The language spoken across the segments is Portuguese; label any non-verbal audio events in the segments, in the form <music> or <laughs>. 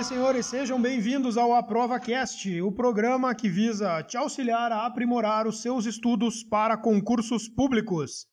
e senhores, sejam bem-vindos ao Aprova Cast, o programa que visa te auxiliar a aprimorar os seus estudos para concursos públicos.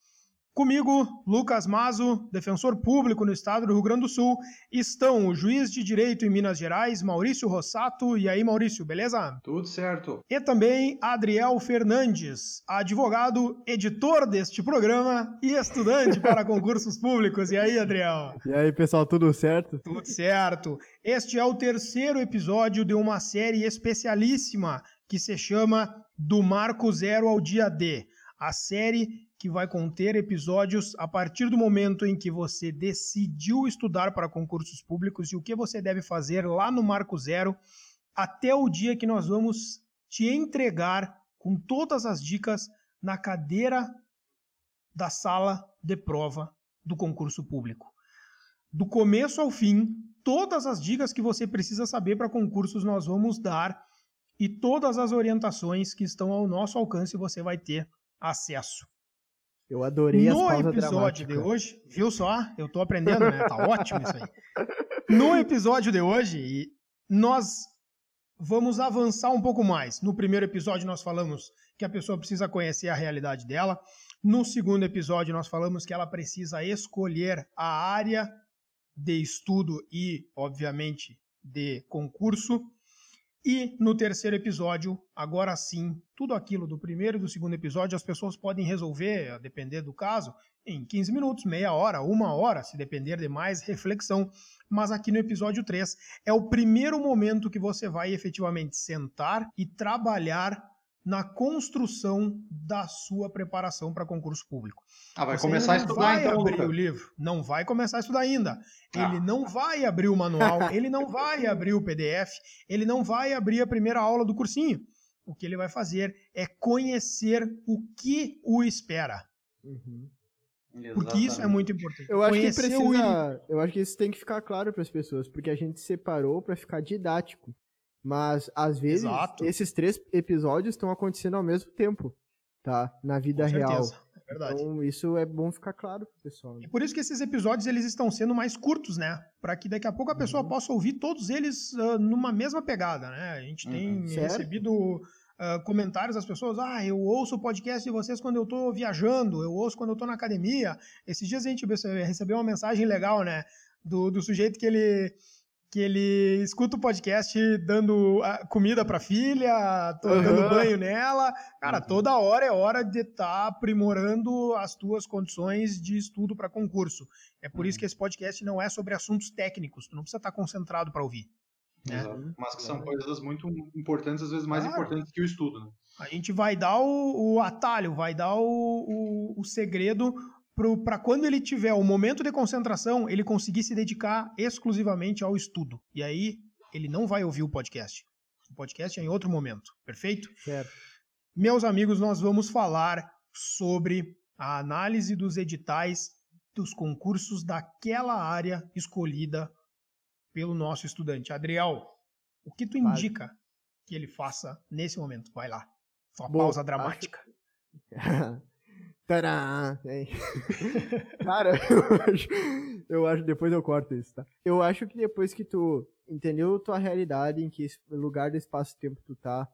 Comigo, Lucas Mazo, defensor público no estado do Rio Grande do Sul, estão o juiz de direito em Minas Gerais, Maurício Rossato. E aí, Maurício, beleza? Tudo certo. E também Adriel Fernandes, advogado, editor deste programa e estudante para <laughs> concursos públicos. E aí, Adriel? E aí, pessoal, tudo certo? Tudo certo. Este é o terceiro episódio de uma série especialíssima que se chama Do Marco Zero ao Dia D. A série que vai conter episódios a partir do momento em que você decidiu estudar para concursos públicos e o que você deve fazer lá no Marco Zero, até o dia que nós vamos te entregar com todas as dicas na cadeira da sala de prova do concurso público. Do começo ao fim, todas as dicas que você precisa saber para concursos nós vamos dar e todas as orientações que estão ao nosso alcance você vai ter acesso. Eu adorei no as episódio dramáticas. de hoje, viu só? Eu tô aprendendo, né? Tá ótimo isso aí. No episódio de hoje, nós vamos avançar um pouco mais. No primeiro episódio, nós falamos que a pessoa precisa conhecer a realidade dela. No segundo episódio, nós falamos que ela precisa escolher a área de estudo e, obviamente, de concurso. E no terceiro episódio, agora sim, tudo aquilo do primeiro e do segundo episódio as pessoas podem resolver, a depender do caso, em 15 minutos, meia hora, uma hora, se depender de mais reflexão. Mas aqui no episódio 3 é o primeiro momento que você vai efetivamente sentar e trabalhar na construção da sua preparação para concurso público. Ah, vai Você começar a não estudar vai então, abrir Luca. o livro, não vai começar a estudar ainda. Ah. Ele não vai abrir o manual, <laughs> ele não vai abrir o PDF, ele não vai abrir a primeira aula do cursinho. O que ele vai fazer é conhecer o que o espera, Uhum. porque isso é muito importante. Eu acho que Conhecer precisa. Eu acho que isso tem que ficar claro para as pessoas, porque a gente separou para ficar didático. Mas às vezes Exato. esses três episódios estão acontecendo ao mesmo tempo, tá? Na vida real. é verdade. Então isso é bom ficar claro pro pessoal. né? E por isso que esses episódios eles estão sendo mais curtos, né? Para que daqui a pouco a pessoa Uhum. possa ouvir todos eles ah, numa mesma pegada, né? A gente tem Uhum. Recebido ah, comentários das pessoas, ah, eu ouço o podcast de vocês quando eu tô viajando, eu ouço quando eu tô na academia. Esses dias a gente rece- recebeu uma mensagem legal, né? Do, do sujeito que ele que ele escuta o podcast dando ah, comida pra filha, dando Aham. banho nela. Cara, Uhum. toda hora é hora de estar aprimorando as tuas condições de estudo para concurso. É por isso que esse podcast não é sobre assuntos técnicos. Tu não precisa estar concentrado para ouvir. né? Exato. Mas que são coisas muito importantes, às vezes mais Claro. importantes que o estudo, né? A gente vai dar o, o atalho, vai dar o, o, o segredo para quando ele tiver o momento de concentração, ele conseguir se dedicar exclusivamente ao estudo. E aí ele não vai ouvir o podcast. O podcast é em outro momento, perfeito? Certo. Meus amigos, nós vamos falar sobre a análise dos editais dos concursos daquela área escolhida pelo nosso estudante. Adriel, o que tu Vale. indica que ele faça nesse momento? Vai lá. Sua Bom, pausa acho- dramática. <laughs> Tadã! Hein? <laughs> Cara, eu acho, eu acho. Depois eu corto isso, tá? Eu acho que depois que tu entendeu tua realidade, em que lugar do espaço-tempo tu tá,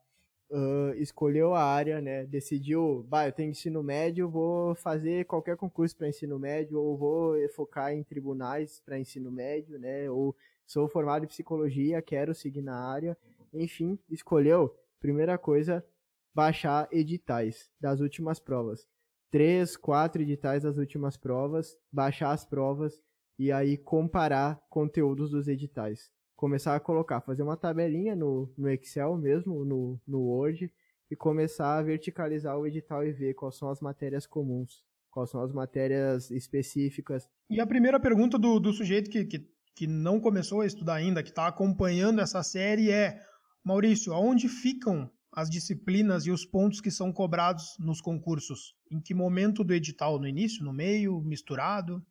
ah, escolheu a área, né? Decidiu, bah, eu tenho ensino médio, vou fazer qualquer concurso para ensino médio, ou vou focar em tribunais para ensino médio, né? Ou sou formado em psicologia, quero seguir na área. Enfim, escolheu. Primeira coisa, baixar editais das últimas provas. Três, quatro editais das últimas provas, baixar as provas e aí comparar conteúdos dos editais. Começar a colocar, fazer uma tabelinha no, no Excel mesmo, no, no Word, e começar a verticalizar o edital e ver quais são as matérias comuns, quais são as matérias específicas. E a primeira pergunta do, do sujeito que, que, que não começou a estudar ainda, que está acompanhando essa série é: Maurício, aonde ficam as disciplinas e os pontos que são cobrados nos concursos? Em que momento do edital? No início, no meio, misturado?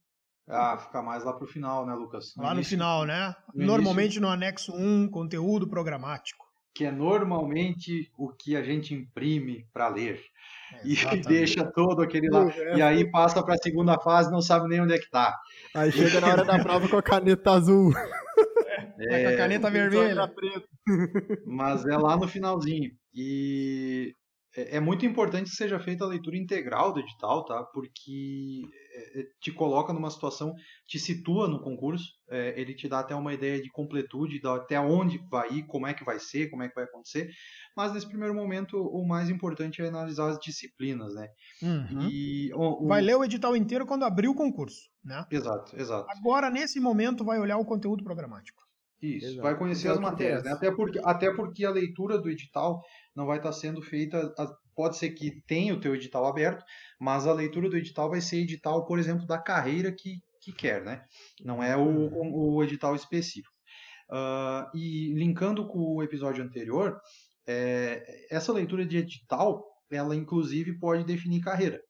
Ah, fica mais lá pro final, né, Lucas? Lá no início, final, né? no Normalmente no anexo 1, conteúdo programático. Que é normalmente o que a gente imprime para ler. E <laughs> Exatamente. deixa todo aquele lá. É, E aí passa para a segunda fase, não sabe nem onde é que tá. Aí chega na hora da prova com a caneta azul. É, com a caneta vermelha. <laughs> Mas é lá no finalzinho. E é, é muito importante que seja feita a leitura integral do edital, tá? Porque é, é, te coloca numa situação, te situa no concurso, é, ele te dá até uma ideia de completude, até onde vai ir, como é que vai ser, como é que vai acontecer. Mas nesse primeiro momento, o mais importante é analisar as disciplinas, né? Uhum. E, o, o... Vai ler o edital inteiro quando abrir o concurso, né? Exato, exato. Agora, nesse momento, vai olhar o conteúdo programático. Isso, Exato. vai conhecer as matérias, né? Até porque, até porque a leitura do edital não vai estar sendo feita. Pode ser que tenha o teu edital aberto, mas a leitura do edital vai ser edital, por exemplo, da carreira que, que quer, né? Não é o, uhum. o edital específico. Uh, e linkando com o episódio anterior, é, essa leitura de edital, ela inclusive pode definir carreira.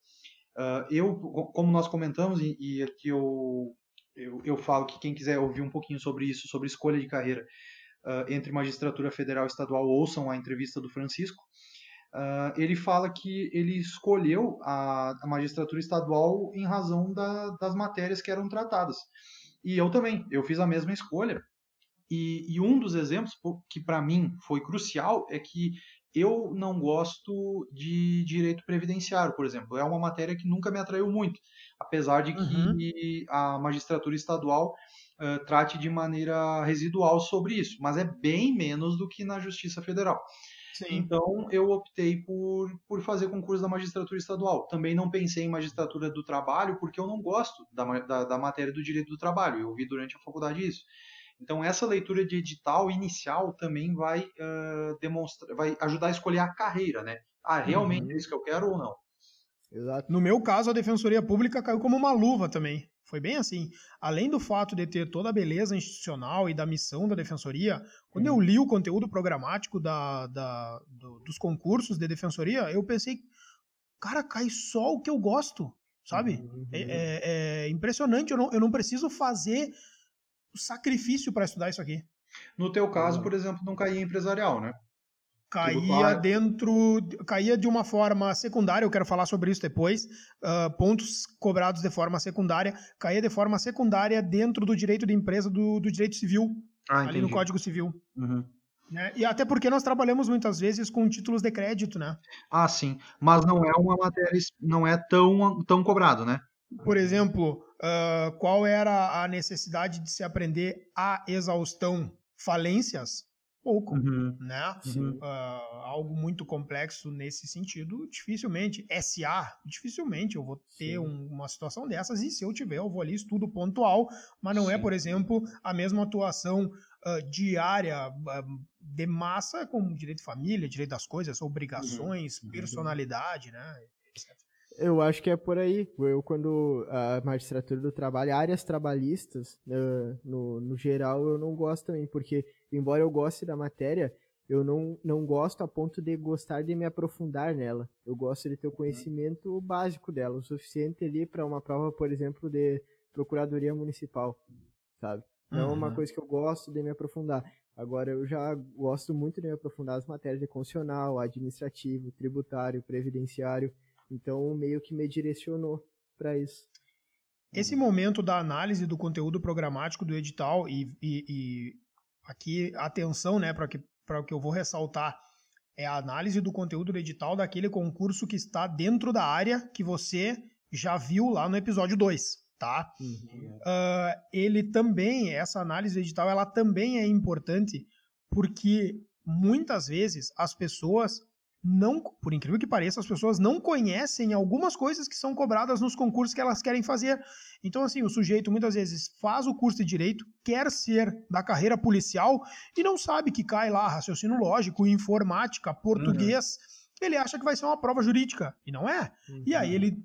Uh, eu, como nós comentamos, e, e aqui eu eu, eu falo que quem quiser ouvir um pouquinho sobre isso, sobre escolha de carreira uh, entre magistratura federal e estadual, ouçam a entrevista do Francisco. Uh, ele fala que ele escolheu a, a magistratura estadual em razão da, das matérias que eram tratadas. E eu também, eu fiz a mesma escolha. E, e um dos exemplos que para mim foi crucial é que eu não gosto de direito previdenciário, por exemplo. É uma matéria que nunca me atraiu muito, apesar de que uhum. a magistratura estadual uh, trate de maneira residual sobre isso, mas é bem menos do que na Justiça Federal. Sim. Então eu optei por, por fazer concurso da magistratura estadual. Também não pensei em magistratura do trabalho, porque eu não gosto da, da, da matéria do direito do trabalho. Eu vi durante a faculdade isso. Então, essa leitura de edital inicial também vai, uh, demonstrar, vai ajudar a escolher a carreira, né? Ah, realmente uhum. é isso que eu quero ou não? Exato. No meu caso, a Defensoria Pública caiu como uma luva também. Foi bem assim. Além do fato de ter toda a beleza institucional e da missão da Defensoria, quando uhum. eu li o conteúdo programático da, da, do, dos concursos de Defensoria, eu pensei, cara, cai só o que eu gosto, sabe? Uhum. É, é, é, impressionante, eu não, eu não preciso fazer o sacrifício para estudar isso aqui. No teu caso, uhum. por exemplo, não caía empresarial, né? Caía dentro, caía de uma forma secundária, eu quero falar sobre isso depois, uh, pontos cobrados de forma secundária, caía de forma secundária dentro do direito de empresa do, do direito civil, ah, ali no Código Civil. Uhum. Né? E até porque nós trabalhamos muitas vezes com títulos de crédito, né? Ah, sim. Mas não é uma matéria, não é tão, tão cobrado, né? Por exemplo, uh, qual era a necessidade de se aprender a exaustão? Falências? Pouco, uhum. né? Uhum. Uh, algo muito complexo nesse sentido, dificilmente. SA, dificilmente eu vou ter um, uma situação dessas, e se eu tiver, eu vou ali estudo pontual, mas não é, Sim. é, por exemplo, a mesma atuação uh, diária uh, de massa como direito de família, direito das coisas, obrigações, uhum. personalidade, né? Etc. Eu acho que é por aí. Eu, quando a magistratura do trabalho, áreas trabalhistas, uh, no, no geral, eu não gosto também, porque, embora eu goste da matéria, eu não, não gosto a ponto de gostar de me aprofundar nela. Eu gosto de ter o conhecimento básico dela, o suficiente ali para uma prova, por exemplo, de procuradoria municipal, sabe? Não uhum. é uma uhum. coisa que eu gosto de me aprofundar. Agora, eu já gosto muito de me aprofundar nas matérias de constitucional, administrativo, tributário, previdenciário. Então, meio que me direcionou para isso. Esse momento da análise do conteúdo programático do edital, e, e, e aqui atenção né, para o que eu vou ressaltar, é a análise do conteúdo do edital daquele concurso que está dentro da área que você já viu lá no episódio 2, tá? Uhum. Uh, ele também, essa análise do edital, ela também é importante porque muitas vezes as pessoas não, por incrível que pareça, as pessoas não conhecem algumas coisas que são cobradas nos concursos que elas querem fazer. Então, assim, o sujeito muitas vezes faz o curso de direito, quer ser da carreira policial e não sabe que cai lá raciocínio lógico, informática, português. Uhum. Ele acha que vai ser uma prova jurídica e não é. Uhum. E aí uhum. ele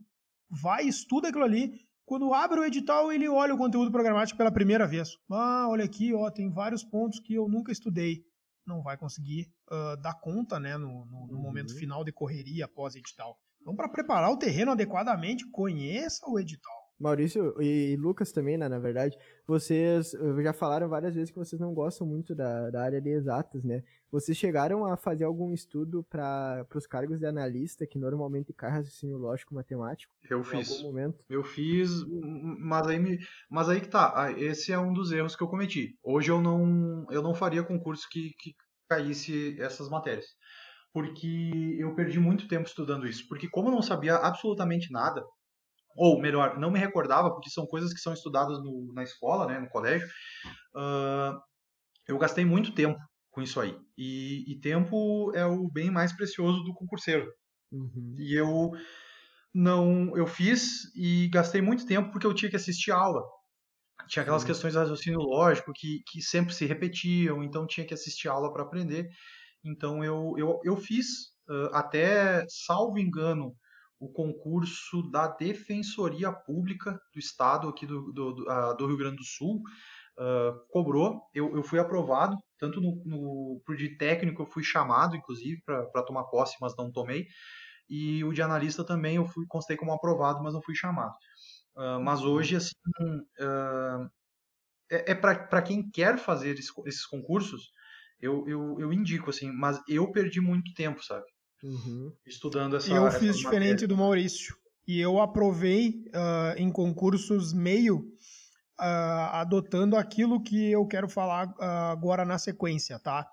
vai, estuda aquilo ali. Quando abre o edital, ele olha o conteúdo programático pela primeira vez. Ah, olha aqui, ó, tem vários pontos que eu nunca estudei não vai conseguir uh, dar conta né, no, no, no uhum. momento final de correria após edital. Então, para preparar o terreno adequadamente, conheça o edital. Maurício e Lucas também, né, na verdade, vocês já falaram várias vezes que vocês não gostam muito da, da área de exatas, né? Vocês chegaram a fazer algum estudo para os cargos de analista, que normalmente cai raciocínio lógico matemático? Eu fiz. Eu fiz, mas aí, me, mas aí que tá. Ah, esse é um dos erros que eu cometi. Hoje eu não, eu não faria concurso que, que caísse essas matérias. Porque eu perdi muito tempo estudando isso. Porque como eu não sabia absolutamente nada, ou melhor, não me recordava, porque são coisas que são estudadas no, na escola, né, no colégio, uh, eu gastei muito tempo com isso aí. E, e, tempo é o bem mais precioso do concurseiro. Uhum. E eu não, eu fiz e gastei muito tempo porque eu tinha que assistir aula. Tinha aquelas uhum. questões de raciocínio lógico que, que sempre se repetiam, então tinha que assistir aula para aprender. Então eu, eu, eu fiz, uh, até, salvo engano, o concurso da Defensoria Pública do Estado aqui do, do, do, uh, do Rio Grande do Sul. Uh, cobrou, eu, eu fui aprovado, tanto no, no pro de técnico eu fui chamado, inclusive, para tomar posse, mas não tomei, e o de analista também eu fui constei como aprovado, mas não fui chamado. Uh, mas uhum. hoje, assim, uh, é, é para quem quer fazer esses, esses concursos, eu, eu, eu indico, assim, mas eu perdi muito tempo, sabe? Uhum. Estudando essa. Eu fiz diferente do Maurício. E eu aprovei uh, em concursos meio uh, adotando aquilo que eu quero falar uh, agora na sequência, tá?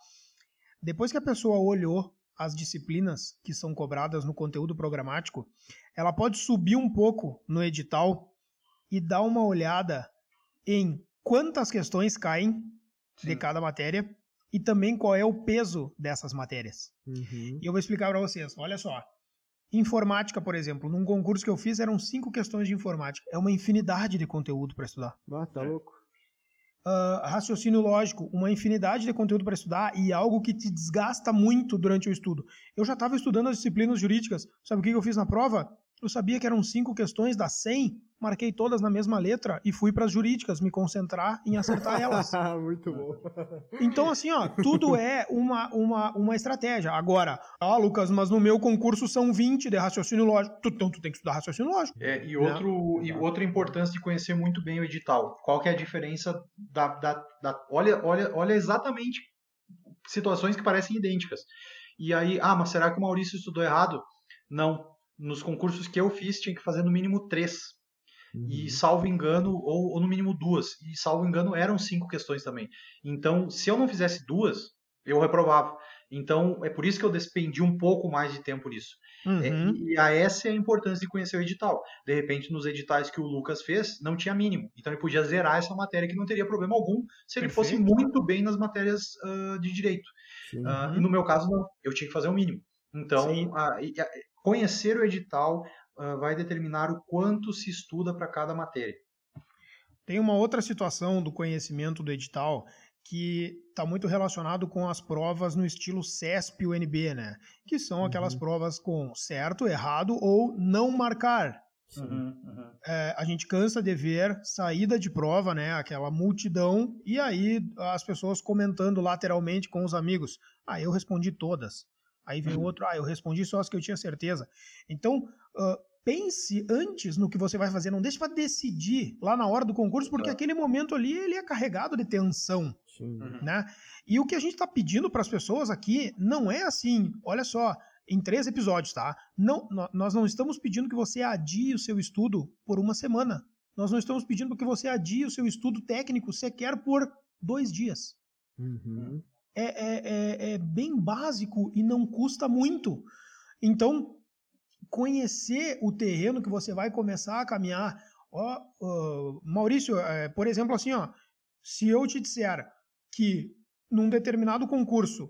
Depois que a pessoa olhou as disciplinas que são cobradas no conteúdo programático, ela pode subir um pouco no edital e dar uma olhada em quantas questões caem Sim. de cada matéria e também qual é o peso dessas matérias. Uhum. E eu vou explicar para vocês. Olha só. Informática, por exemplo, num concurso que eu fiz eram cinco questões de informática. É uma infinidade de conteúdo para estudar. Ah, tá louco. Uh, raciocínio lógico, uma infinidade de conteúdo para estudar e algo que te desgasta muito durante o estudo. Eu já estava estudando as disciplinas jurídicas. Sabe o que eu fiz na prova? Eu sabia que eram cinco questões das 100 marquei todas na mesma letra e fui para as jurídicas me concentrar em acertar elas. <laughs> Muito bom. Então, assim, ó, tudo é uma, uma, uma estratégia. Agora, ah, Lucas, mas no meu concurso são 20 de raciocínio lógico. Então, tu tem que estudar raciocínio lógico. É, e, outro, né? e outra importância de conhecer muito bem o edital. Qual que é a diferença da. da, da olha, olha, olha exatamente situações que parecem idênticas. E aí, ah, mas será que o Maurício estudou errado? Não. Nos concursos que eu fiz, tinha que fazer no mínimo três Uhum. E salvo engano, ou, ou, no mínimo duas. E salvo engano, eram cinco questões também. Então, se eu não fizesse duas, eu reprovava. Então, é por isso que eu despendi um pouco mais de tempo nisso. É, uhum. É, e a essa é a importância de conhecer o edital. De repente, nos editais que o Lucas fez, não tinha mínimo. Então, ele podia zerar essa matéria que não teria problema algum se ele Perfeito. fosse muito bem nas matérias uh, de direito. Uh, e no meu caso, não. Eu tinha que fazer o mínimo. Então, uh, conhecer o edital, uh, vai determinar o quanto se estuda para cada matéria. Tem uma outra situação do conhecimento do edital que está muito relacionado com as provas no estilo CESP UNB, né? Que são aquelas uhum. provas com certo, errado ou não marcar. Uhum, uhum. É, a gente cansa de ver saída de prova, né? Aquela multidão, e aí as pessoas comentando lateralmente com os amigos. Ah, eu respondi todas. Aí vem uhum. outro, ah, eu respondi só as que eu tinha certeza. Então, uh, pense antes no que você vai fazer, não deixe para decidir lá na hora do concurso, porque é. aquele momento ali ele é carregado de tensão, Sim. Uhum. né? E o que a gente está pedindo para as pessoas aqui não é assim, olha só, em três episódios, tá? Não, nós não estamos pedindo que você adie o seu estudo por uma semana. Nós não estamos pedindo que você adie o seu estudo técnico sequer por dois dias. Uhum. É, é, é, é bem básico e não custa muito. Então, conhecer o terreno que você vai começar a caminhar. Ó, Maurício, é, por exemplo, assim, ó, se eu te disser que num determinado concurso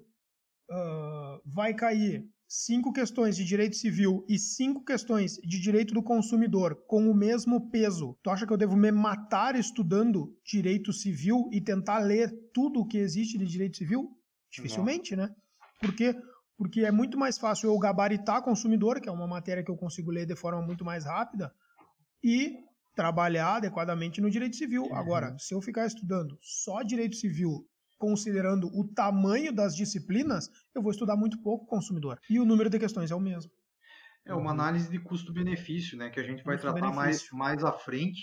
uh, vai cair cinco questões de direito civil e cinco questões de direito do consumidor com o mesmo peso, tu acha que eu devo me matar estudando direito civil e tentar ler tudo o que existe de direito civil? Dificilmente, Não. né? Porque porque é muito mais fácil eu gabaritar consumidor, que é uma matéria que eu consigo ler de forma muito mais rápida, e trabalhar adequadamente no direito civil. Uhum. Agora, se eu ficar estudando só direito civil, considerando o tamanho das disciplinas, eu vou estudar muito pouco consumidor. E o número de questões é o mesmo. É uma análise de custo-benefício, né? Que a gente vai tratar mais, mais à frente,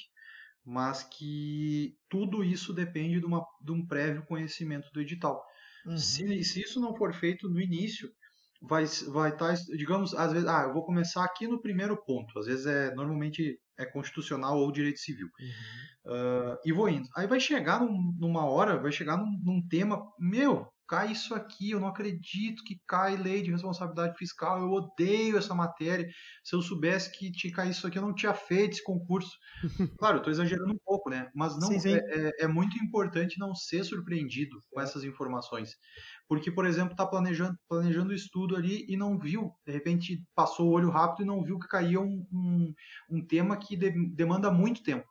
mas que tudo isso depende de, uma, de um prévio conhecimento do edital. Uhum. Se, se isso não for feito no início, vai vai estar, tá, digamos, às vezes, ah, eu vou começar aqui no primeiro ponto. Às vezes é normalmente é constitucional ou direito civil. Uhum. Uh, e vou indo. Aí vai chegar num, numa hora, vai chegar num, num, tema, meu, cai isso aqui, eu não acredito que cai lei de responsabilidade fiscal, eu odeio essa matéria. Se eu soubesse que tinha caído isso aqui, eu não tinha feito esse concurso. <laughs> claro, eu estou exagerando um pouco, né? Mas não sim, sim. É, é, é, muito importante não ser surpreendido com essas informações. Porque, por exemplo, está planejando, planejando o estudo ali e não viu, de repente passou o olho rápido e não viu que caía um, um, um tema que de, demanda muito tempo.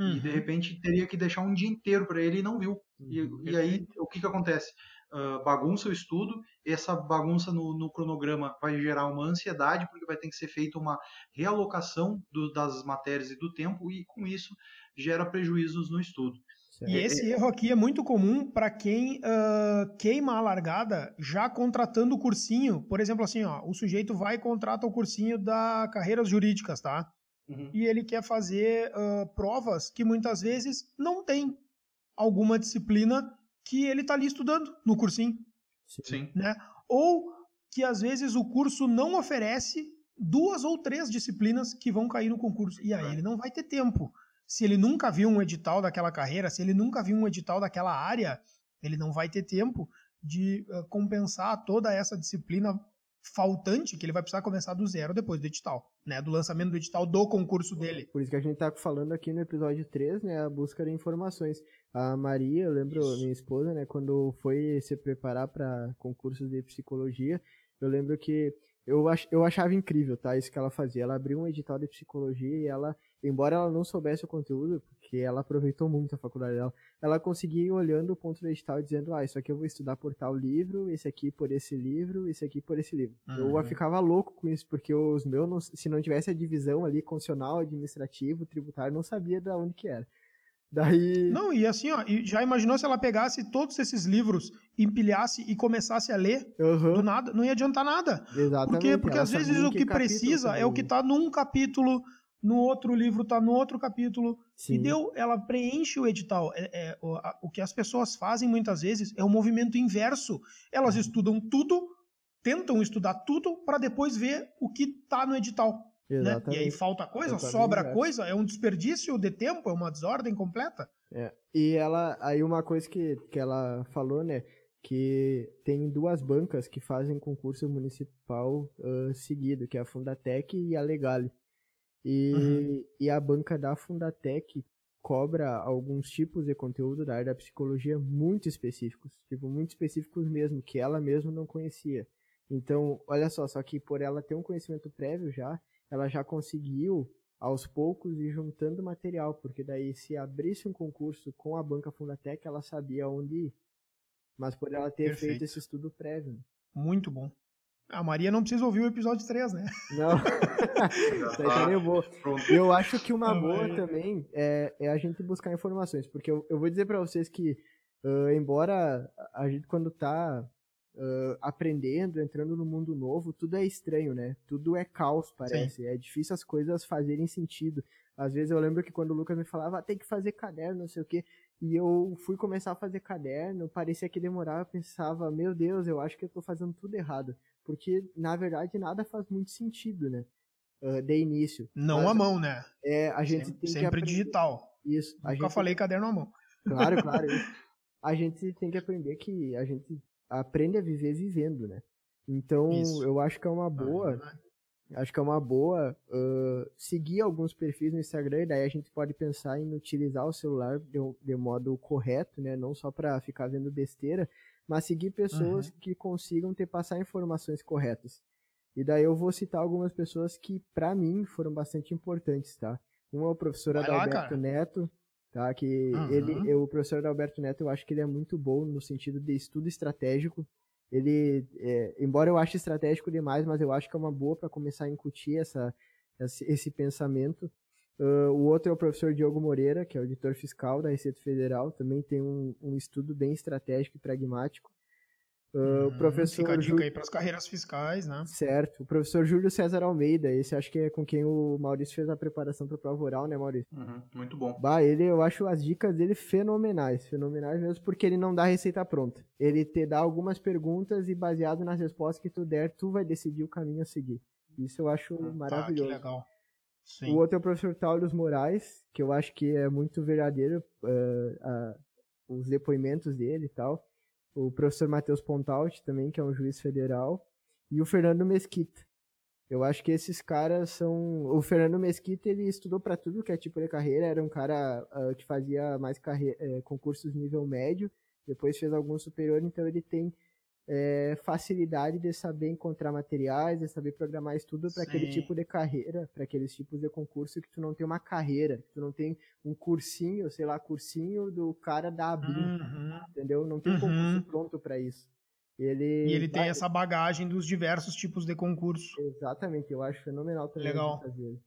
Uhum. E de uhum. repente teria que deixar um dia inteiro para ele e não viu. Uhum. E, e, aí o que, que acontece? Uh, bagunça o estudo, essa bagunça no, no, cronograma vai gerar uma ansiedade, porque vai ter que ser feita uma realocação do, das matérias e do tempo, e com isso gera prejuízos no estudo. E esse erro aqui é muito comum para quem uh, queima a largada já contratando o cursinho. Por exemplo, assim, ó, o sujeito vai e contrata o cursinho da carreiras jurídicas, tá? Uhum. E ele quer fazer uh, provas que muitas vezes não tem alguma disciplina que ele está ali estudando no cursinho. Sim. Né? Ou que às vezes o curso não oferece duas ou três disciplinas que vão cair no concurso. E aí é. ele não vai ter tempo se ele nunca viu um edital daquela carreira, se ele nunca viu um edital daquela área, ele não vai ter tempo de uh, compensar toda essa disciplina faltante que ele vai precisar começar do zero depois do edital, né? Do lançamento do edital do concurso dele. Por isso que a gente tá falando aqui no episódio 3, né? A busca de informações. A Maria, eu lembro, isso. minha esposa, né? Quando foi se preparar para concursos de psicologia, eu lembro que eu, ach, eu achava incrível, tá? Isso que ela fazia. Ela abriu um edital de psicologia e ela embora ela não soubesse o conteúdo, porque ela aproveitou muito a faculdade dela, ela conseguia ir olhando o ponto do edital e dizendo, ah, isso aqui eu vou estudar por tal livro, esse aqui por esse livro, esse aqui por esse livro. Uhum. Eu ficava louco com isso, porque os meus, não, se não tivesse a divisão ali, constitucional, administrativo, tributário, não sabia de onde que era. Daí... Não, e assim, ó, já imaginou se ela pegasse todos esses livros, empilhasse e começasse a ler uhum. do nada? Não ia adiantar nada. Exatamente. Porque, porque às vezes o que, que precisa é o que tá num capítulo no outro livro está no outro capítulo. Sim. E deu, ela preenche o edital. É, é, o, a, o, que as pessoas fazem muitas vezes é o um movimento inverso. Elas uhum. estudam tudo, tentam estudar tudo, para depois ver o que está no edital. Né? E aí falta coisa, sobra coisa, é um desperdício de tempo, é uma desordem completa. É. E ela, aí uma coisa que, que ela falou, né? que tem duas bancas que fazem concurso municipal uh, seguido, que é a Fundatec e a Legale. E, uhum. e a banca da Fundatec cobra alguns tipos de conteúdo da área da psicologia muito específicos, tipo, muito específicos mesmo, que ela mesma não conhecia. Então, olha só, só que por ela ter um conhecimento prévio já, ela já conseguiu aos poucos ir juntando material, porque daí se abrisse um concurso com a banca Fundatec, ela sabia onde ir. Mas por ela ter Perfeito. feito esse estudo prévio. Muito bom. A Maria não precisa ouvir o episódio 3, né? Não. <laughs> Isso aí tá boa. Eu acho que uma boa também é, é, a gente buscar informações. Porque eu, eu vou dizer para vocês que, uh, embora a gente quando tá uh, aprendendo, entrando no mundo novo, tudo é estranho, né? Tudo é caos, parece. Sim. É difícil as coisas fazerem sentido. Às vezes eu lembro que quando o Lucas me falava, ah, tem que fazer caderno, não sei o quê. E eu fui começar a fazer caderno, parecia que demorava, eu pensava, meu Deus, eu acho que eu tô fazendo tudo errado porque na verdade nada faz muito sentido, né? Uh, de início. Não Mas, à mão, né? É, a gente sempre, tem sempre que aprender... digital. Isso. Nunca gente... falei caderno à mão. Claro, <laughs> claro. a gente tem que aprender que a gente aprende a viver vivendo, né? Então, Isso. eu acho que é uma boa. Ah, acho que é uma boa uh, seguir alguns perfis no Instagram, e daí a gente pode pensar em utilizar o celular de, de modo correto, né? Não só para ficar vendo besteira, mas seguir pessoas uhum. que consigam te passar informações corretas. E daí eu vou citar algumas pessoas que, para mim, foram bastante importantes, tá? Um é o professor Adalberto Neto, tá? Que uhum. ele, o professor Adalberto Neto, eu acho que ele é muito bom no sentido de estudo estratégico. Ele, é, embora eu ache estratégico demais, mas eu acho que é uma boa para começar a incutir essa, esse, esse pensamento. Uh, o outro é o professor Diogo Moreira, que é auditor fiscal da Receita Federal, também tem um, um estudo bem estratégico e pragmático. Uh, o professor Fica a dica aí para as carreiras fiscais, né? Certo. O professor Júlio César Almeida, esse acho que é com quem o Maurício fez a preparação para a prova oral, né, Maurício? Uhum, muito bom. Bah, ele, eu acho as dicas dele fenomenais, fenomenais mesmo, porque ele não dá receita pronta. Ele te dá algumas perguntas e baseado nas respostas que tu der, tu vai decidir o caminho a seguir. Isso eu acho hum, maravilhoso. Tá, que legal. Sim. O outro é o professor Taurus Moraes, que eu acho que é muito verdadeiro uh, uh, os depoimentos dele e tal o professor Matheus Pontaut também, que é um juiz federal, e o Fernando Mesquita. Eu acho que esses caras são. O Fernando Mesquita ele estudou para tudo que é tipo de carreira, era um cara uh, que fazia mais carre... Uh, concursos nível médio, depois fez algum superior, então ele tem é, facilidade de saber encontrar materiais, de saber programar estudo para aquele tipo de carreira, para aqueles tipos de concurso que tu não tem uma carreira, que tu não tem um cursinho, sei lá, cursinho do cara da Abin, uhum. entendeu? Não tem um concurso uhum. pronto para isso. Ele e ele vai... tem essa bagagem dos diversos tipos de concurso. Exatamente, eu acho fenomenal também Legal. fazer.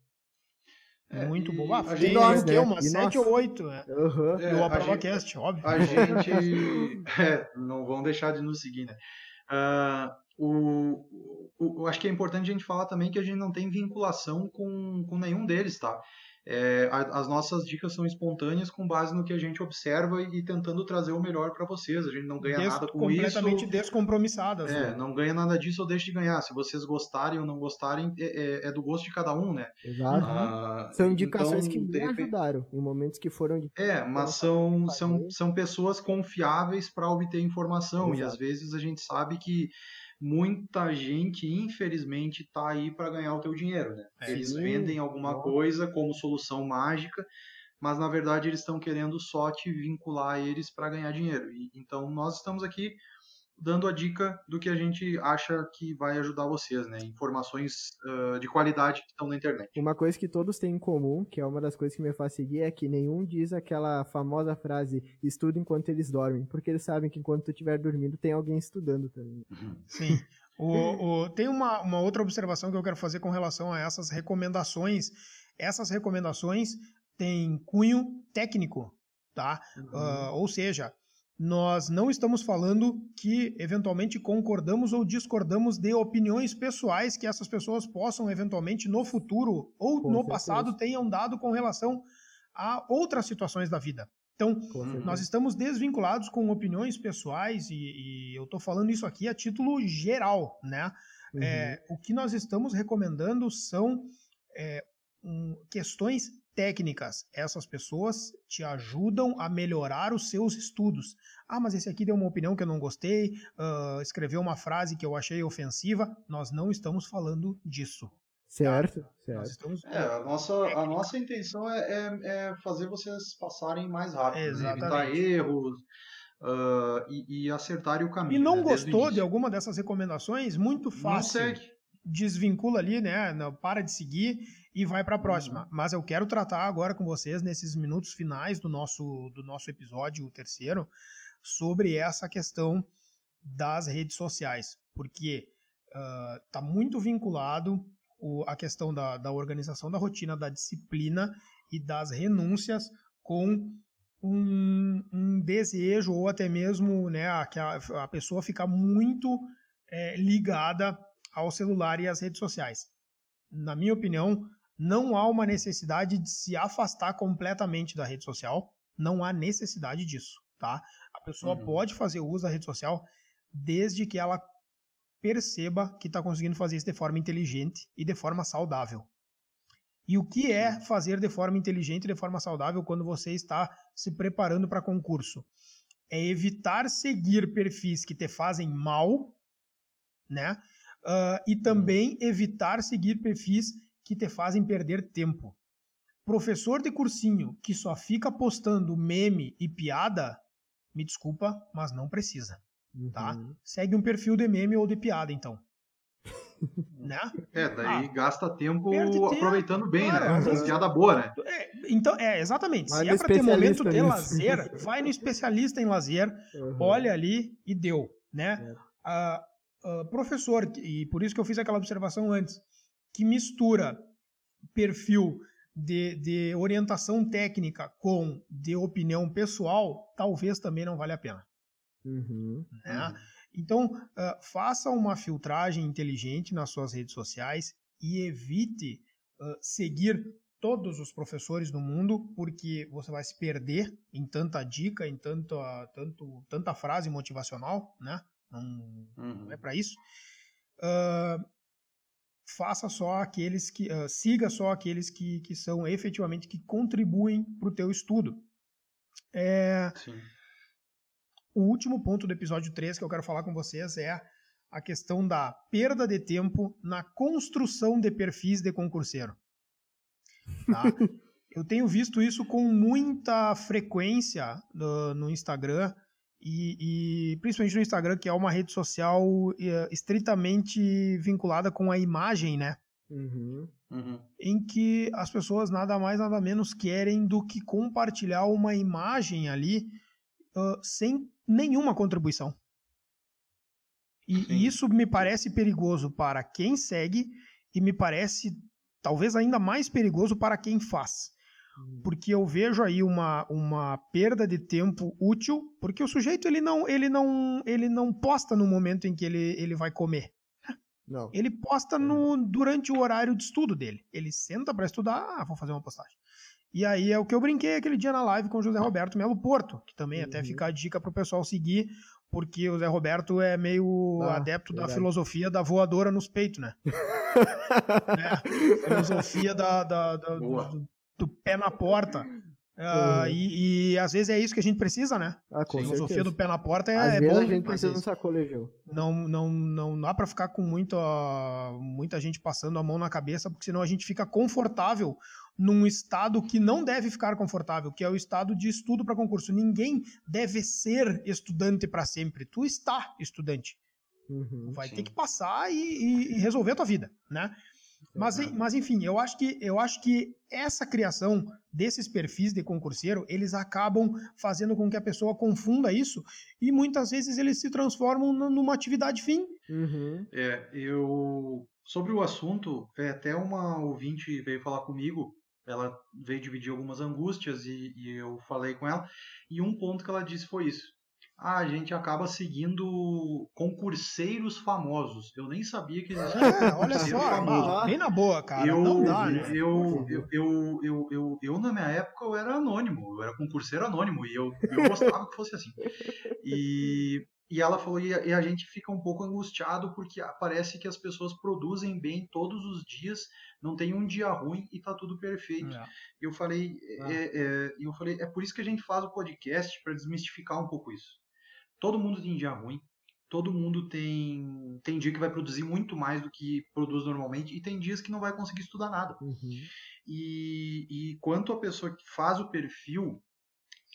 É, Muito bom. Ah, tem nós, né? uma 7 ou 8. Né? Uhum. É, a ProvaCast, óbvio. A gente. <laughs> <laughs> é, não vão deixar de nos seguir, né? Uh, o, o, acho que é importante a gente falar também que a gente não tem vinculação com, com nenhum deles, tá? É, as nossas dicas são espontâneas com base no que a gente observa e, tentando trazer o melhor para vocês. A gente não ganha Des nada com completamente isso. Completamente descompromissadas. É, né? não ganha nada disso ou deixa de ganhar. Se vocês gostarem ou não gostarem, é, é, é do gosto de cada um, né? Exato. Ah, são indicações então, que me ajudaram em momentos que foram de... É, mas são, são, são pessoas confiáveis para obter informação. Exato. E às vezes a gente sabe que muita gente, infelizmente, está aí para ganhar o teu dinheiro, né? É, eles sim. vendem alguma coisa como solução mágica, mas na verdade eles estão querendo só te vincular a eles para ganhar dinheiro. E, então nós estamos aqui dando a dica do que a gente acha que vai ajudar vocês, né? Informações uh, de qualidade que estão na internet. Uma coisa que todos têm em comum, que é uma das coisas que me faz seguir, é que nenhum diz aquela famosa frase estuda enquanto eles dormem, porque eles sabem que enquanto tu estiver dormindo tem alguém estudando também. Uhum. Sim. <laughs> O, o, tem uma, uma outra observação que eu quero fazer com relação a essas recomendações. Essas recomendações têm cunho técnico, tá? Uhum. Uh, ou seja, nós não estamos falando que eventualmente concordamos ou discordamos de opiniões pessoais que essas pessoas possam eventualmente no futuro ou com no certeza. passado tenham dado com relação a outras situações da vida. Então, nós estamos desvinculados com opiniões pessoais e, e eu estou falando isso aqui a título geral, né? Uhum. É, o que nós estamos recomendando são é, um, questões técnicas. Essas pessoas te ajudam a melhorar os seus estudos. Ah, mas esse aqui deu uma opinião que eu não gostei, uh, escreveu uma frase que eu achei ofensiva. Nós não estamos falando disso. Certo, tá? certo. Estamos... É, a nossa, a nossa intenção é, é, é, fazer vocês passarem mais rápido, né? evitar erros uh, e, e acertarem o caminho. E não né? gostou de alguma dessas recomendações? Muito fácil. Não segue desvincula ali, né? Para de seguir e vai para a próxima. Uhum. Mas eu quero tratar agora com vocês nesses minutos finais do nosso do nosso episódio, o terceiro, sobre essa questão das redes sociais, porque está uh, muito vinculado o, a questão da, da organização da rotina, da disciplina e das renúncias com um, um desejo ou até mesmo né, a, que a, a pessoa fica muito é, ligada ao celular e às redes sociais. Na minha opinião, não há uma necessidade de se afastar completamente da rede social. Não há necessidade disso, tá? A pessoa uhum. pode fazer uso da rede social desde que ela perceba que está conseguindo fazer isso de forma inteligente e de forma saudável. E o que é fazer de forma inteligente e de forma saudável quando você está se preparando para concurso? É evitar seguir perfis que te fazem mal, né? uh, e também evitar seguir perfis que te fazem perder tempo. Professor de cursinho que só fica postando meme e piada, me desculpa, mas não precisa. Tá? Uhum. Tá? Segue um perfil de meme ou de piada, então. <laughs> né? É, daí ah, gasta tempo, tempo aproveitando bem, né? cara, né? piada boa, né? É, então, é, exatamente. Se é pra ter momento de lazer, vai no especialista em lazer, uhum. olha ali e deu, né? É. Uh, uh, professor, e por isso que eu fiz aquela observação antes, que mistura perfil de, de orientação técnica com de opinião pessoal, talvez também não vale a pena. Uhum, né? Então, uh, faça uma filtragem inteligente nas suas redes sociais e evite uh, seguir todos os professores do mundo, porque você vai se perder em tanta dica, em tanta, tanto, tanta frase motivacional, né? Não, uhum. não é para isso. Uh, faça só aqueles que uh, siga só aqueles que, que são efetivamente que contribuem para o teu estudo. É, o último ponto do episódio 3 que eu quero falar com vocês é a questão da perda de tempo na construção de perfis de concurseiro. Tá? <laughs> eu tenho visto isso com muita frequência no, no Instagram e, e, principalmente no Instagram, que é uma rede social é, estritamente vinculada com a imagem, né? Uhum. Uhum. Em que as pessoas nada mais, nada menos querem do que compartilhar uma imagem ali uh, sem nenhuma contribuição. E, e, isso me parece perigoso para quem segue e me parece talvez ainda mais perigoso para quem faz. Hum. Porque eu vejo aí uma, uma perda de tempo útil, porque o sujeito ele não, ele não, ele não posta no momento em que ele, ele vai comer. Não. Ele posta no, durante o horário de estudo dele. Ele senta para estudar, ah, vou fazer uma postagem. E aí é o que eu brinquei aquele dia na live com o José Roberto Melo Porto, que também uhum. até fica a dica pro pessoal seguir, porque o Zé Roberto é meio ah, adepto verdade. da filosofia da voadora nos peitos, né? <laughs> é, filosofia da, da, da do, do, pé na porta. Uh, uhum. e, e, às vezes é isso que a gente precisa, né? Ah, a filosofia certeza. do pé na porta é, às é vezes bom. a gente precisa um sacolejão. Não, não, não dá para ficar com muita, muita gente passando a mão na cabeça, porque senão a gente fica confortável num estado que não deve ficar confortável, que é o estado de estudo para concurso. Ninguém deve ser estudante para sempre. Tu está estudante. Uhum, vai sim. ter que passar e, e, e, resolver a tua vida, né? Mas, mas enfim, eu acho que eu acho que essa criação desses perfis de concurseiro, eles acabam fazendo com que a pessoa confunda isso e muitas vezes eles se transformam numa atividade fim. Uhum. É, eu sobre o assunto, é, até uma ouvinte veio falar comigo ela veio dividir algumas angústias e, e, eu falei com ela. E um ponto que ela disse foi isso. Ah, a gente acaba seguindo concurseiros famosos. Eu nem sabia que existia é, olha só, famoso. bem na boa, cara. Eu, não dá, né? eu, eu, eu, eu, eu, eu, na minha época, eu era anônimo. Eu era concurseiro anônimo. E eu, eu gostava que fosse assim. E, e ela falou, e a, e a gente fica um pouco angustiado porque parece que as pessoas produzem bem todos os dias não tem um dia ruim e tá tudo perfeito. É. Eu falei, é. É, é, eu falei, é por isso que a gente faz o podcast para desmistificar um pouco isso. Todo mundo tem dia ruim, todo mundo tem tem dia que vai produzir muito mais do que produz normalmente e tem dias que não vai conseguir estudar nada. Uhum. E, e quanto a pessoa que faz o perfil,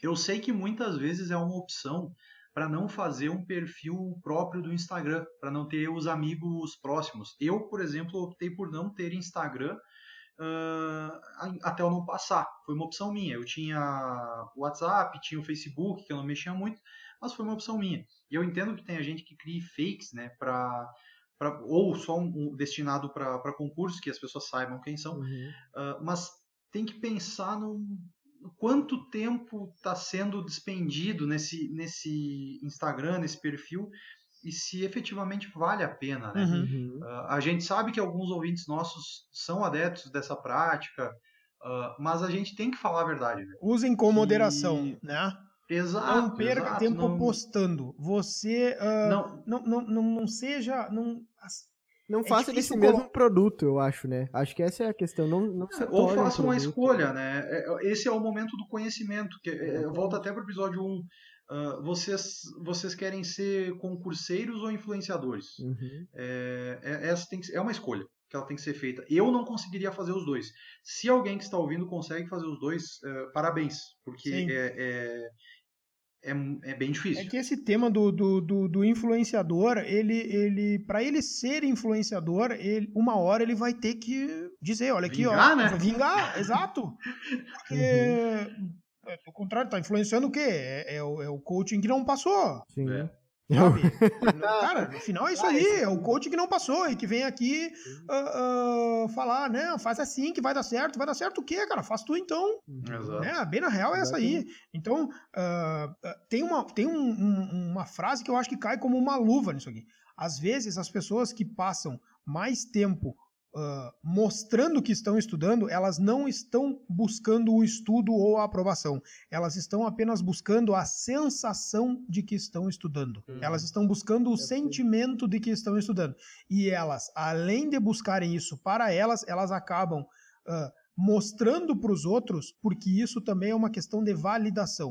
eu sei que muitas vezes é uma opção para não fazer um perfil próprio do Instagram, para não ter os amigos próximos. Eu, por exemplo, optei por não ter Instagram uh, até eu não passar. Foi uma opção minha. Eu tinha o WhatsApp, tinha o Facebook, que eu não mexia muito, mas foi uma opção minha. E eu entendo que tem a gente que cria fakes, né, para Pra, ou só um, um destinado para concursos, que as pessoas saibam quem são, uhum. uh, mas tem que pensar no, quanto tempo está sendo despendido nesse, nesse Instagram, nesse perfil, e se efetivamente vale a pena, né? Uhum. Uh, a gente sabe que alguns ouvintes nossos são adeptos dessa prática, uh, mas a gente tem que falar a verdade. Né? Usem com moderação, né? Exato. Não perca exato, tempo não... postando. Você uh, não. Não, não, não, não seja. Não, não é faça desse colo... mesmo produto, eu acho, né? Acho que essa é a questão. Não, não se Ou faça um uma escolha, né? É, esse é o momento do conhecimento. Que, é, eu volto até para o episódio 1. Uh, vocês, vocês querem ser concurseiros ou influenciadores? Uhum. É, é, essa tem que, é uma escolha que ela tem que ser feita. Eu não conseguiria fazer os dois. Se alguém que está ouvindo consegue fazer os dois, uh, parabéns, porque é, é, é, é bem difícil. É que esse tema do, do, do, do influenciador, ele, ele para ele ser influenciador, ele, uma hora ele vai ter que dizer, olha aqui, vingar, ó, né? vingar, <laughs> exato. Porque, uhum. É, ao contrário, tá influenciando o quê? É, é, o, é o coaching que não passou. Sim. É. <laughs> Sabe? <laughs> Cara, no final é isso aí. É o coach que não passou e que vem aqui uh, uh, falar, né? Faz assim que vai dar certo. Vai dar certo o quê, cara? Faz tu então. Exato. Né? Bem na real é essa aí. Então, uh, tem, uma, tem um, um, uma frase que eu acho que cai como uma luva nisso aqui. Às vezes, as pessoas que passam mais tempo uh, mostrando que estão estudando, elas não estão buscando o estudo ou a aprovação. Elas estão apenas buscando a sensação de que estão estudando. Uhum. Elas estão buscando o é sentimento de que estão estudando. E elas, além de buscarem isso para elas, elas acabam uh, mostrando para os outros, porque isso também é uma questão de validação.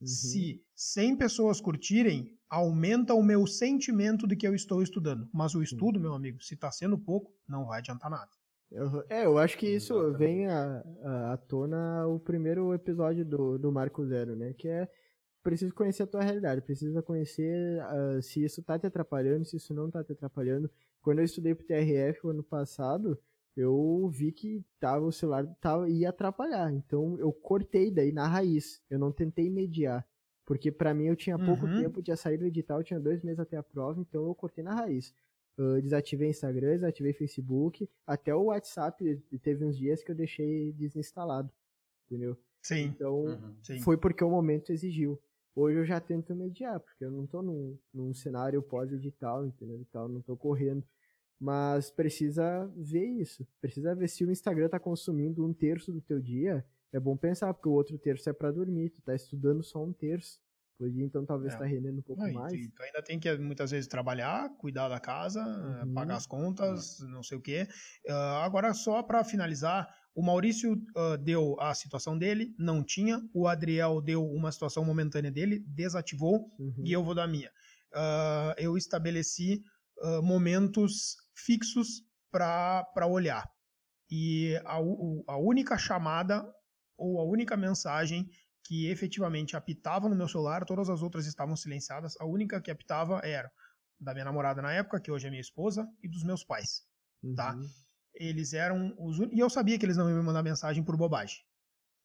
Uhum. Se 100 pessoas curtirem, aumenta o meu sentimento de que eu estou estudando. Mas o estudo, meu amigo, se está sendo pouco, não vai adiantar nada. É, eu acho que isso Exatamente. vem à, à tona o primeiro episódio do, do Marco Zero, né? Que é preciso conhecer a tua realidade, precisa conhecer uh, se isso tá te atrapalhando, se isso não tá te atrapalhando. Quando eu estudei pro TRF o ano passado, eu vi que tava, o celular tava, ia atrapalhar. Então eu cortei daí na raiz. Eu não tentei mediar. Porque para mim eu tinha pouco uhum. tempo, tinha saído do edital, tinha dois meses até a prova, então eu cortei na raiz. Eu desativei Instagram, desativei Facebook, até o WhatsApp teve uns dias que eu deixei desinstalado, entendeu? Sim. Então uhum. Sim. foi porque o momento exigiu. Hoje eu já tento mediar, porque eu não tô num, num cenário pós-edital, entendeu? Então, não tô correndo. Mas precisa ver isso. Precisa ver se o Instagram tá consumindo um terço do teu dia, é bom pensar, porque o outro terço é para dormir, tu tá estudando só um terço. Por dia, então talvez é. tá rendendo um pouco não, mais. Tu, tu, ainda tem que muitas vezes trabalhar, cuidar da casa, uhum. pagar as contas, uhum. não sei o quê. Uh, agora, só para finalizar, o Maurício uh, deu a situação dele, não tinha. O Adriel deu uma situação momentânea dele, desativou, uhum. e eu vou dar a minha. Uh, eu estabeleci momentos fixos para olhar. E a, a única chamada ou a única mensagem que efetivamente apitava no meu celular, todas as outras estavam silenciadas, a única que apitava era da minha namorada na época, que hoje é minha esposa, e dos meus pais, tá? uhum. tá? Eles eram os e eu sabia que eles não iam me mandar mensagem por bobagem,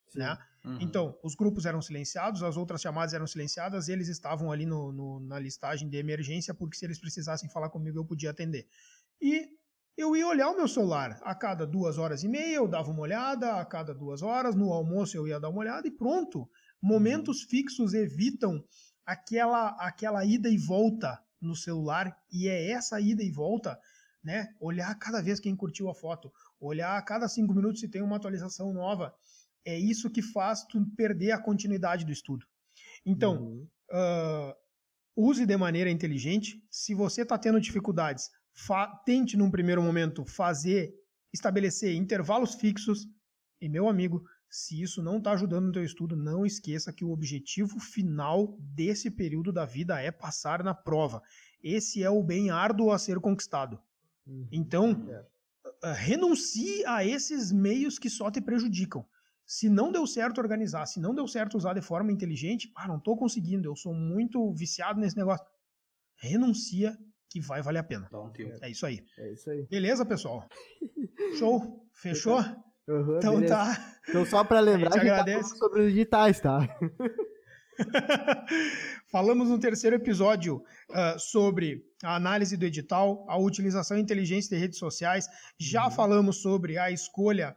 Sim. né? Uhum. Então, os grupos eram silenciados, as outras chamadas eram silenciadas, eles estavam ali no, no, na listagem de emergência, porque se eles precisassem falar comigo, eu podia atender. E eu ia olhar o meu celular a cada duas horas e meia, eu dava uma olhada, a cada duas horas, no almoço eu ia dar uma olhada e pronto. Momentos uhum. fixos evitam aquela, aquela ida e volta no celular, e é essa ida e volta, né? Olhar cada vez quem curtiu a foto, olhar a cada cinco minutos se tem uma atualização nova. É isso que faz tu perder a continuidade do estudo. Então, uhum. uh, use de maneira inteligente. Se você está tendo dificuldades, tente num primeiro momento fazer, estabelecer intervalos fixos. E meu amigo, se isso não está ajudando no teu estudo, não esqueça que o objetivo final desse período da vida é passar na prova. Esse é o bem árduo a ser conquistado. Uhum. Então, é. renuncie a esses meios que só te prejudicam. Se não deu certo organizar, se não deu certo usar de forma inteligente, ah, não estou conseguindo, eu sou muito viciado nesse negócio. Renuncia que vai valer a pena. Dá um. É isso aí. É isso aí. Beleza, pessoal? <laughs> Show? Fechou? Uhum, então beleza. tá. Então só para lembrar que agradece. Tá sobre os digitais, tá? <laughs> Falamos no terceiro episódio uh, sobre a análise do edital, a utilização inteligente de redes sociais. Já uhum. falamos sobre a escolha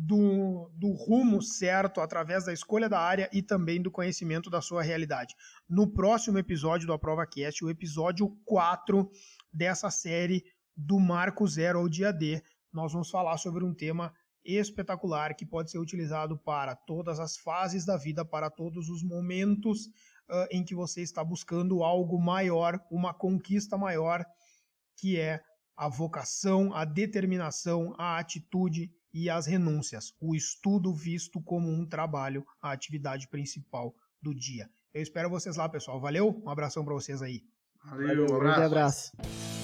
do, do rumo certo através da escolha da área e também do conhecimento da sua realidade. No próximo episódio do Aprova Cast, o episódio 4 dessa série do Marco Zero ao Dia D, nós vamos falar sobre um tema espetacular que pode ser utilizado para todas as fases da vida, para todos os momentos uh, em que você está buscando algo maior, uma conquista maior, que é a vocação, a determinação, a atitude e as renúncias, o estudo visto como um trabalho, a atividade principal do dia. Eu espero vocês lá, pessoal. Valeu, um abração para vocês aí. Valeu, um abraço. Um abraço.